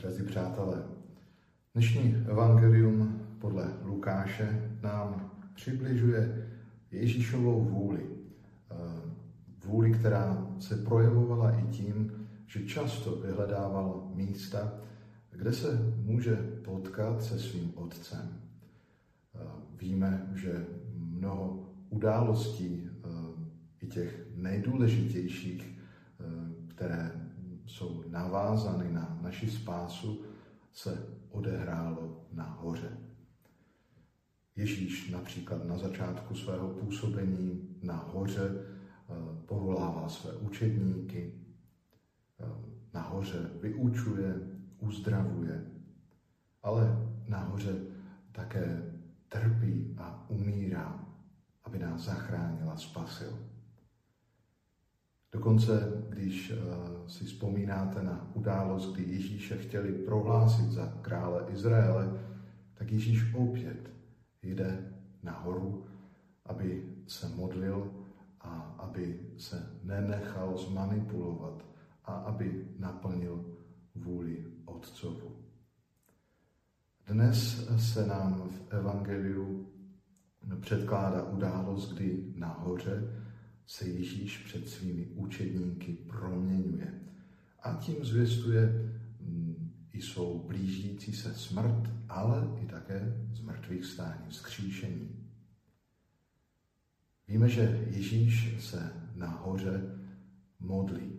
Drazí přátelé, dnešní evangelium podle Lukáše nám přibližuje Ježíšovou vůli. Eh, vůli, která se projevovala i tím, že často vyhledával místa, kde se může potkat se svým otcem. Eh, víme, že mnoho událostí, eh, i těch nejdůležitějších, které jsou navázány na naši spásu, se odehrálo na hoře. Ježíš například na začátku svého působení na hoře eh, povolává své učedníky, eh, na hoře vyučuje, uzdravuje, ale nahoře také trpí a umírá, aby nás zachránila, spasil. Dokonce, když uh, si vzpomínáte na událost, kdy Ježíše chtěli prohlásit za krále Izraele, tak Ježíš opět jde nahoru, aby se modlil a aby se nenechal zmanipulovat a aby naplnil vůli Otcovu. Dnes se nám v Evangeliu předkládá událost, kdy nahoře se Ježíš před svými učedníky proměňuje a tím zvěstuje mm, i svou blížící se smrt, ale i také z mrtvých stání, vzkříšení. Víme, že Ježíš se nahoře modlí.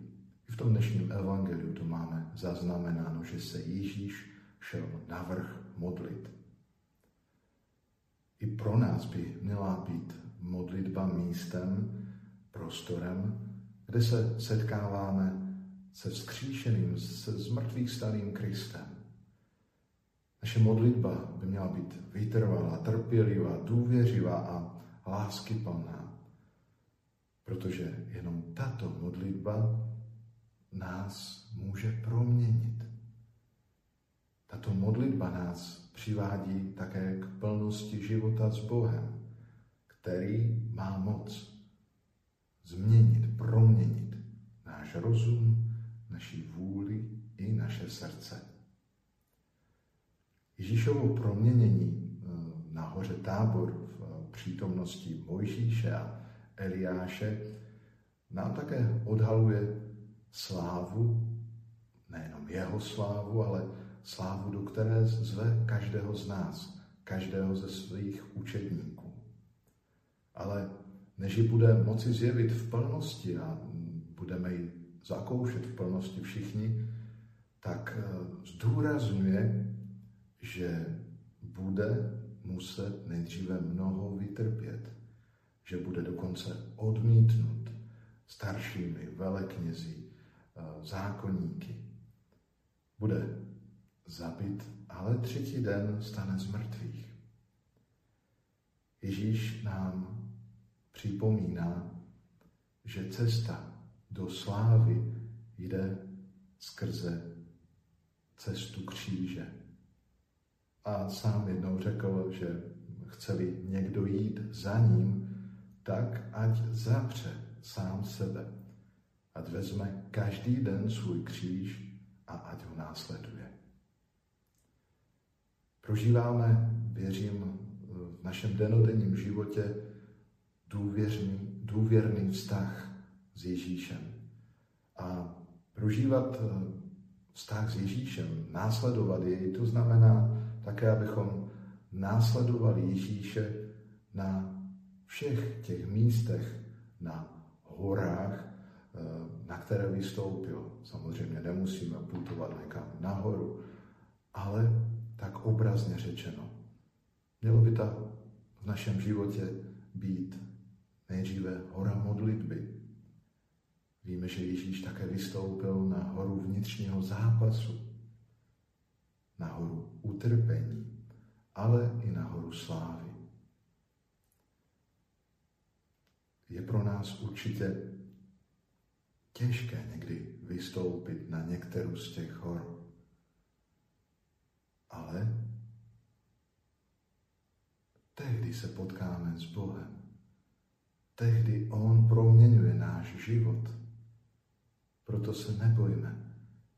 I v tom dnešním evangeliu to máme zaznamenáno, že se Ježíš šel navrh modlit. I pro nás by měla být modlitba místem, prostorem, kde se setkáváme se vzkříšeným, se zmrtvých starým Kristem. Naše modlitba by měla být vytrvalá, trpělivá, důvěřivá a láskyplná, protože jenom tato modlitba nás může proměnit. Tato modlitba nás přivádí také k plnosti života s Bohem, který má moc změnit, proměnit náš rozum, naši vůli i naše srdce. Ježíšovo proměnění eh, na hoře Tábor v přítomnosti Mojžíše a Eliáše nám také odhaluje slávu, nejenom jeho slávu, ale slávu, do které zve každého z nás, každého ze svých učedníků. Než ji bude moci zjevit v plnosti a budeme ji zakoušet v plnosti všichni, tak eh, zdůrazňuje, že bude muset nejdříve mnoho vytrpět, že bude dokonce odmítnut staršími veleknězi, eh, zákonníky. Bude zabit, ale třetí den stane z mrtvých. Ježíš nám připomíná, že cesta do slávy jde skrze cestu kříže. A sám jednou řekl, že chce-li někdo jít za ním, tak ať zapře sám sebe, ať vezme každý den svůj kříž a ať ho následuje. Prožíváme, věřím, v našem denodenním životě důvěrný, důvěrný vztah s Ježíšem. A prožívat eh, vztah s Ježíšem, následovat jej, to znamená také, abychom následovali Ježíše na všech těch místech, na horách, eh, na které vystoupil. Samozřejmě nemusíme putovat někam nahoru, ale tak obrazně řečeno. Mělo by to v našem životě být nejdříve hora modlitby. Víme, že Ježíš také vystoupil na horu vnitřního zápasu, na horu utrpení, ale i na horu slávy. Je pro nás určitě těžké někdy vystoupit na některou z těch hor. Ale tehdy se potkáme s Bohem tehdy On proměňuje náš život. Proto se nebojme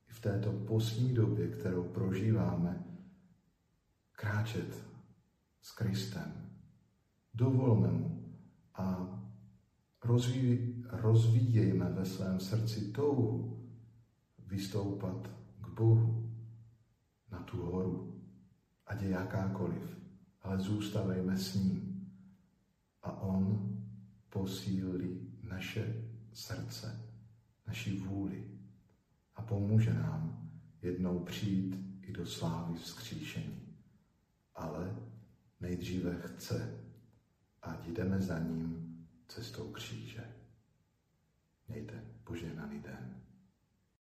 i v této postní době, kterou prožíváme, kráčet s Kristem. Dovolme mu a rozvíj, rozvíjejme ve svém srdci touhu vystoupat k Bohu na tu horu, ať je jakákoliv, ale zůstavejme s ním posílí naše srdce, naši vůli a pomůže nám jednou přijít i do slávy vzkříšení. Ale nejdříve chce, ať jdeme za ním cestou kříže. Mějte požehnaný den.